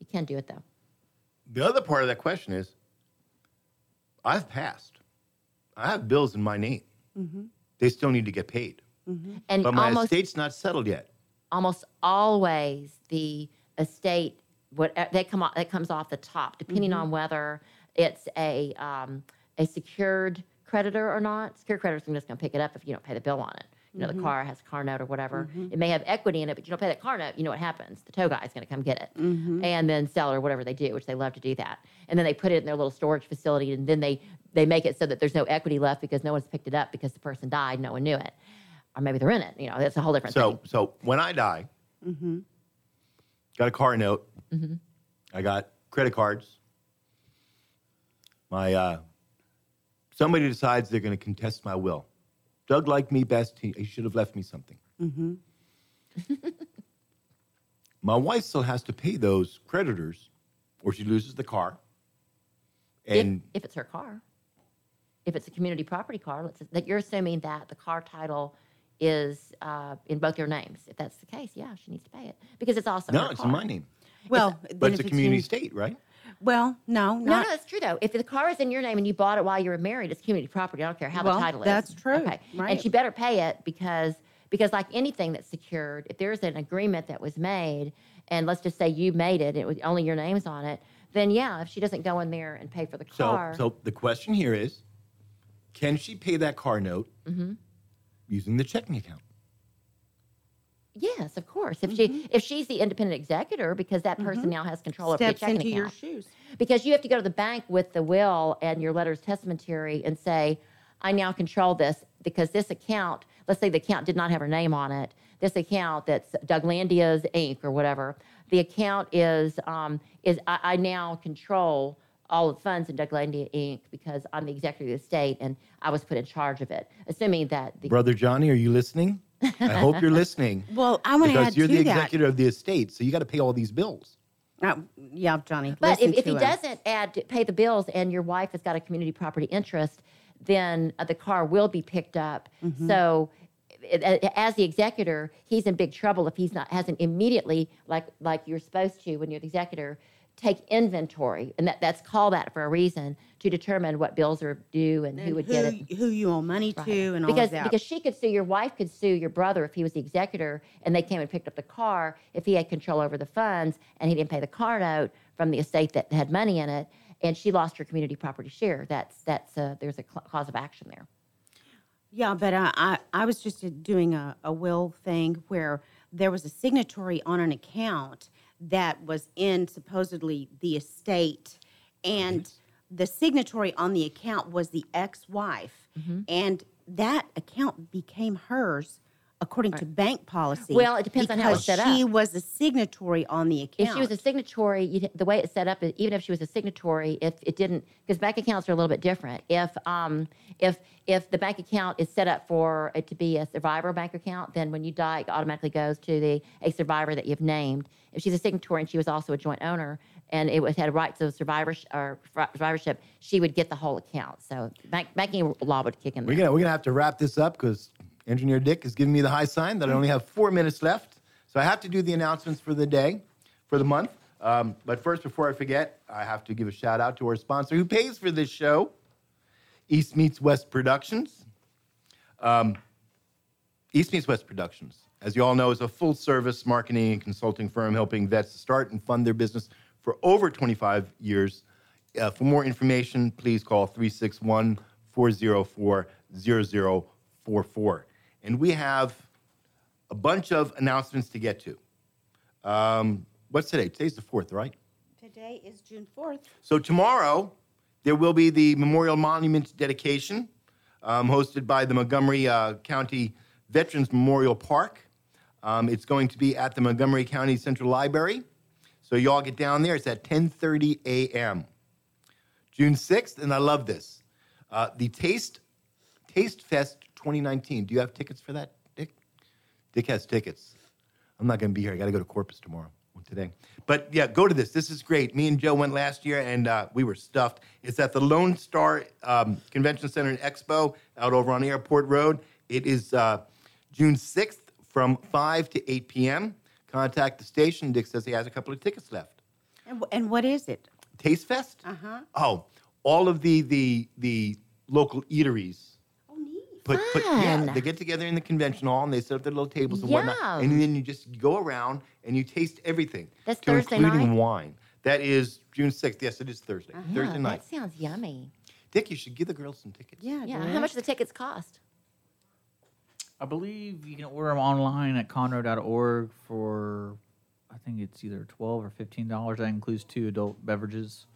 you can do it though. The other part of that question is I've passed. I have bills in my name. they still need to get paid. And But my almost estate's not settled yet. almost always the estate what uh, they come off that comes off the top, depending Mm-hmm. on whether it's a um, a secured creditor or not. Secured creditors are just going to pick it up if you don't pay the bill on it. You know, Mm-hmm. the car has a car note or whatever. It may have equity in it, but you don't pay that car note. You know what happens? The tow guy is going to come get it, Mm-hmm. and then sell it or whatever they do, which they love to do that. And then they put it in their little storage facility, and then they they make it so that there's no equity left because no one's picked it up because the person died, no one knew it, or maybe they're in it. You know, that's a whole different So thing. so when I die, got a car note. I got credit cards. My uh, somebody decides they're going to contest my will. Doug liked me best. He, he should have left me something. my wife still has to pay those creditors, or she loses the car. if, And if it's her car. If it's a community property car, let's that you're assuming that the car title is uh, in both your names. If that's the case, yeah, she needs to pay it because it's also no, her it's car. in my name. Well, But then it's a if community state, right? Well, no, No, not. no, it's true though. If the car is in your name and you bought it while you were married, it's community property. I don't care how Well, the title is. that's true, Okay, and she better pay it because because like anything that's secured, if there's an agreement that was made, and let's just say you made it, it was only your name's on it, then yeah, if she doesn't go in there and pay for the So, car, so the question here is, can she pay that car note Mm-hmm. using the checking account? Yes, of course. If Mm-hmm. she if she's the independent executor, because that person now has control over steps your checking into your account. shoes. Because you have to go to the bank with the will and your letters testamentary and say, I now control this because this account, let's say the account did not have her name on it. This account that's Douglandia's Inc. or whatever, the account is is I, I now control all the funds in Douglandia Inc. because I'm the executor of the estate and I was put in charge of it, assuming that the Brother Johnny, are you listening? I hope you're listening. Well, I want to because add you're to the that. executor of the estate, so you got to pay all these bills. Uh, yeah, Johnny. But listen if, if he to him. doesn't add pay the bills and your wife has got a community property interest, then uh, the car will be picked up. Mm-hmm. So, uh, as the executor, he's in big trouble if he's not hasn't immediately like like you're supposed to when you're the executor take inventory, and that that's called that for a reason to determine what bills are due and, who would who, get it. who you owe money Right. to and all because because she could sue your wife could sue your brother if he was the executor and they came and picked up the car if he had control over the funds and he didn't pay the car note from the estate that had money in it and she lost her community property share that's that's uh, there's a cl- cause of action there Yeah, but I, I, I was just doing a, a will thing where there was a signatory on an account that was in supposedly the estate, and the signatory on the account was the ex wife, Mm-hmm. and that account became hers according to bank policy. Well, it depends on how it's because set She up. was a signatory on the account. if she was a signatory you'd, the way it's set up even if she was a signatory if it didn't because bank accounts are a little bit different if um if if the bank account is set up for it to be a survivor bank account then when you die it automatically goes to the a survivor that you've named if she's a signatory and she was also a joint owner and it was had rights of survivorship or survivorship she would get the whole account so bank, banking law would kick in We're there. gonna we're gonna have to wrap this up because Engineer Dick is giving me the high sign that I only have four minutes left. So I have to do the announcements for the day, for the month. Um, but first, before I forget, I have to give a shout out to our sponsor who pays for this show, East Meets West Productions. Um, East Meets West Productions, as you all know, is a full service marketing and consulting firm helping vets start and fund their business for over 25 years. Uh, for more information, please call 361 404 0044. And we have a bunch of announcements to get to. Um, what's today? Today's the 4th, right? Today is June 4th. So tomorrow, there will be the Memorial Monument dedication um, hosted by the Montgomery uh, County Veterans Memorial Park. Um, it's going to be at the Montgomery County Central Library. So you all get down there. It's at 10:30 a.m. June 6th, and I love this. Uh, the Taste Taste Fest 2019. Do you have tickets for that, Dick? Dick has tickets. I'm not going to be here. I got to go to Corpus tomorrow. well, Today, but yeah, go to this. This is great. Me and Joe went last year, and uh, we were stuffed. It's at the Lone Star um, Convention Center and Expo out over on Airport Road. It is uh, June 6th from 5 to 8 p.m. Contact the station. Dick says he has a couple of tickets left. And, and what is it? Taste Fest. Uh-huh. Oh, all of the the the local eateries. Put, put yeah, fun. they get together in the convention hall and they set up their little tables and whatnot, and Yum. then you just go around and you taste everything, That's to Thursday including night? wine. That is June sixth. Yes, it is Thursday. Yeah, Thursday night. That sounds yummy. Dick, you should give the girls some tickets. Yeah. Yeah. Derek. How much do the tickets cost? I believe you can order them online at conroe.org for, I think it's either twelve or fifteen dollars. That includes two adult beverages.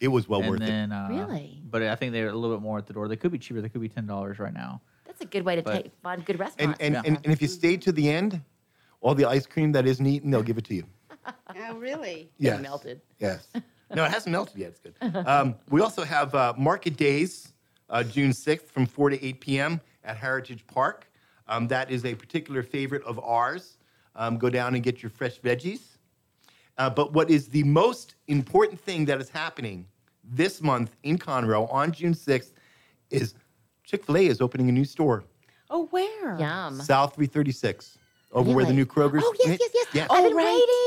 It was well and worth it. then, Uh, Really? But I think they're a little bit more at the door. They could be cheaper. They could be ten dollars right now. That's a good way to But- take find good And restaurants. and, Yeah. and and if you stay to the end, all the ice cream that isn't eaten, they'll give it to you. Oh, really? Yes. melted. Yes. No, it hasn't melted yet. It's good. Um, we also have uh, Market Days, uh, June 6th from 4 to 8 p.m. at Heritage Park. Um, that is a particular favorite of ours. Um, go down and get your fresh veggies. Uh, but what is the most important thing that is happening this month in Conroe on June 6th is Chick fil A is opening a new store, Oh, where? Yum. South 336, over where the new Kroger's. Oh yes, yes, yes. Yes. I've Oh, been right,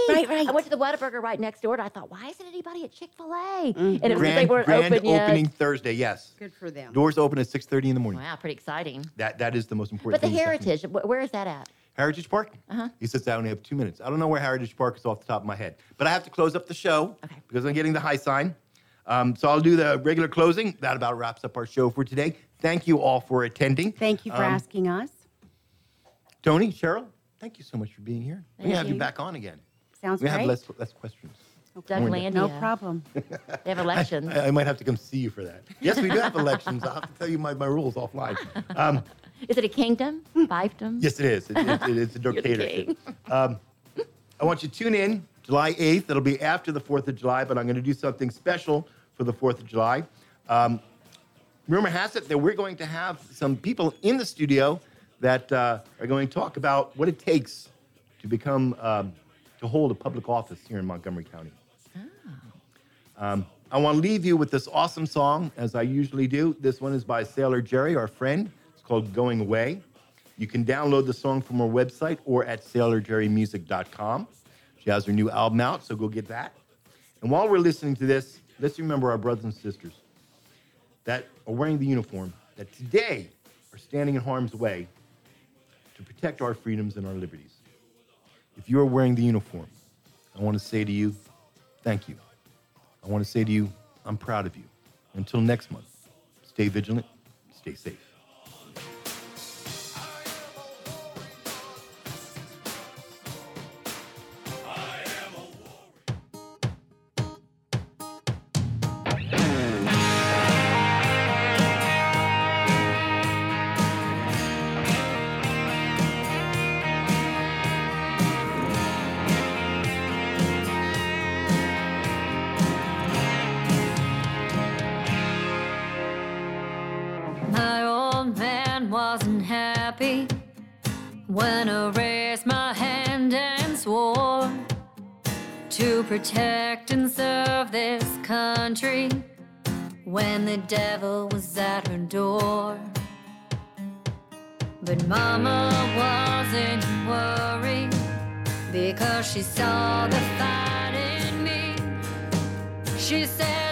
waiting. right, right. I went to the Whataburger right next door, and I thought, why isn't anybody at Chick Fil A? And it was because they Grand, weren't grand open yet. opening Thursday, yes. Good for them. Doors open at 6.30 in the morning. Wow, pretty exciting. That, that is the most important But the thing. Heritage, where is that at? Heritage Park? Uh-huh. He sits down and have two minutes. I don't know where Heritage Park is off the top of my head. But I have to close up the show Okay. because I'm getting the high sign. Um, so I'll do the regular closing. That about wraps up our show for today. Thank you all for attending. Thank you for Um, asking us. Tony, Cheryl, thank you so much for being here. We're Thank gonna have you you. back on again. Sounds great. We're have less, less questions. Doug More Landia. no problem. They have elections. I, I might have to come see you for that. Yes, we do have elections. I'll have to tell you my, my rules offline. Um, is it a kingdom? Fiefdom? Yes, it is. It, it, it is a dictatorship. Um, I want you to tune in July 8th. It'll be after the 4th of July, but I'm going to do something special for the 4th of July. Um, rumor has it that we're going to have some people in the studio that uh, are going to talk about what it takes to become, um, to hold a public office here in Montgomery County. Um, I want to leave you with this awesome song, as I usually do. This one is by Sailor Jerry, our friend. It's called Going Away. You can download the song from our website or at sailorjerrymusic.com. She has her new album out, so go get that. And while we're listening to this, let's remember our brothers and sisters that are wearing the uniform that today are standing in harm's way to protect our freedoms and our liberties. If you are wearing the uniform, I want to say to you, thank you. I want to say to you, I'm proud of you. Until next month, stay vigilant, stay safe. When I raised my hand and swore to protect and serve this country when the devil was at her door. But Mama wasn't worried because she saw the fight in me. She said,